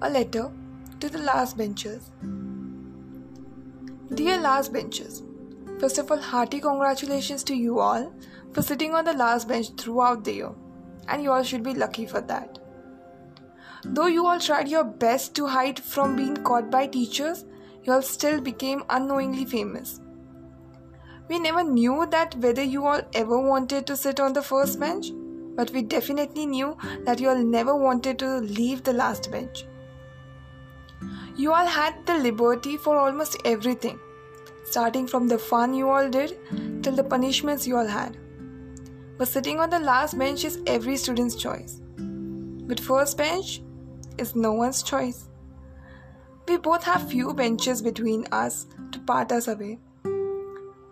A letter to the last benchers. Dear last benchers, first of all, hearty congratulations to you all for sitting on the last bench throughout the year, and you all should be lucky for that. Though you all tried your best to hide from being caught by teachers, you all still became unknowingly famous. We never knew that whether you all ever wanted to sit on the first bench, but we definitely knew that you all never wanted to leave the last bench. You all had the liberty for almost everything, starting from the fun you all did till the punishments you all had. But sitting on the last bench is every student's choice. But first bench is no one's choice. We both have few benches between us to part us away.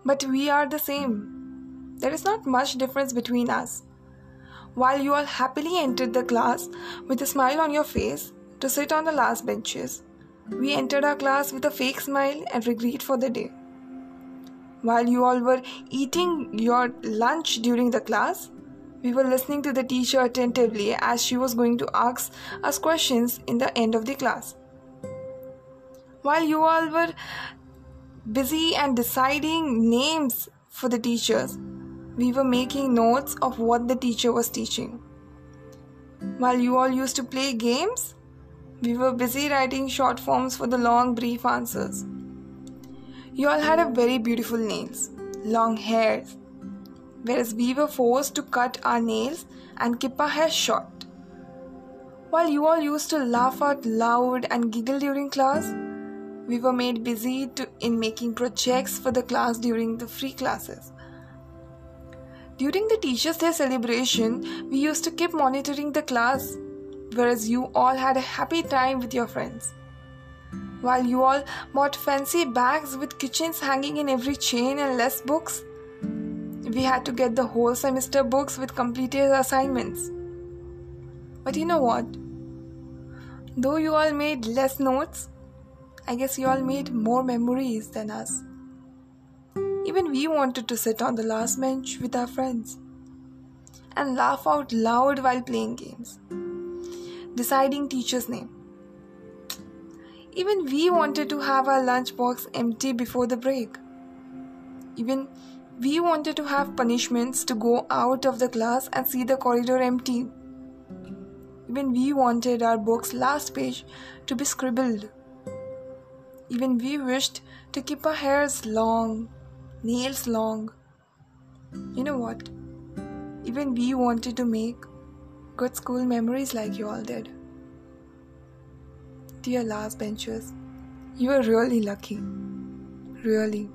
But we are the same. There is not much difference between us. While you all happily entered the class with a smile on your face to sit on the last benches, we entered our class with a fake smile and regret for the day. While you all were eating your lunch during the class, we were listening to the teacher attentively as she was going to ask us questions in the end of the class. While you all were busy and deciding names for the teachers, we were making notes of what the teacher was teaching. While you all used to play games, we were busy writing short forms for the long, brief answers. You all had a very beautiful nails, long hairs, whereas we were forced to cut our nails and keep our hair short. While you all used to laugh out loud and giggle during class, we were made busy to, in making projects for the class during the free classes. During the Teachers' Day celebration, we used to keep monitoring the class whereas you all had a happy time with your friends. While you all bought fancy bags with kitchens hanging in every chain and less books, we had to get the whole semester books with completed assignments. But you know what? Though you all made less notes, I guess you all made more memories than us. Even we wanted to sit on the last bench with our friends and laugh out loud while playing games deciding teacher's name. Even we wanted to have our lunchbox empty before the break. Even we wanted to have punishments to go out of the class and see the corridor empty. Even we wanted our book's last page to be scribbled. Even we wished to keep our hairs long, nails long. You know what? Even we wanted to make good school memories like you all did. Dear last benchers, you are really lucky. Really.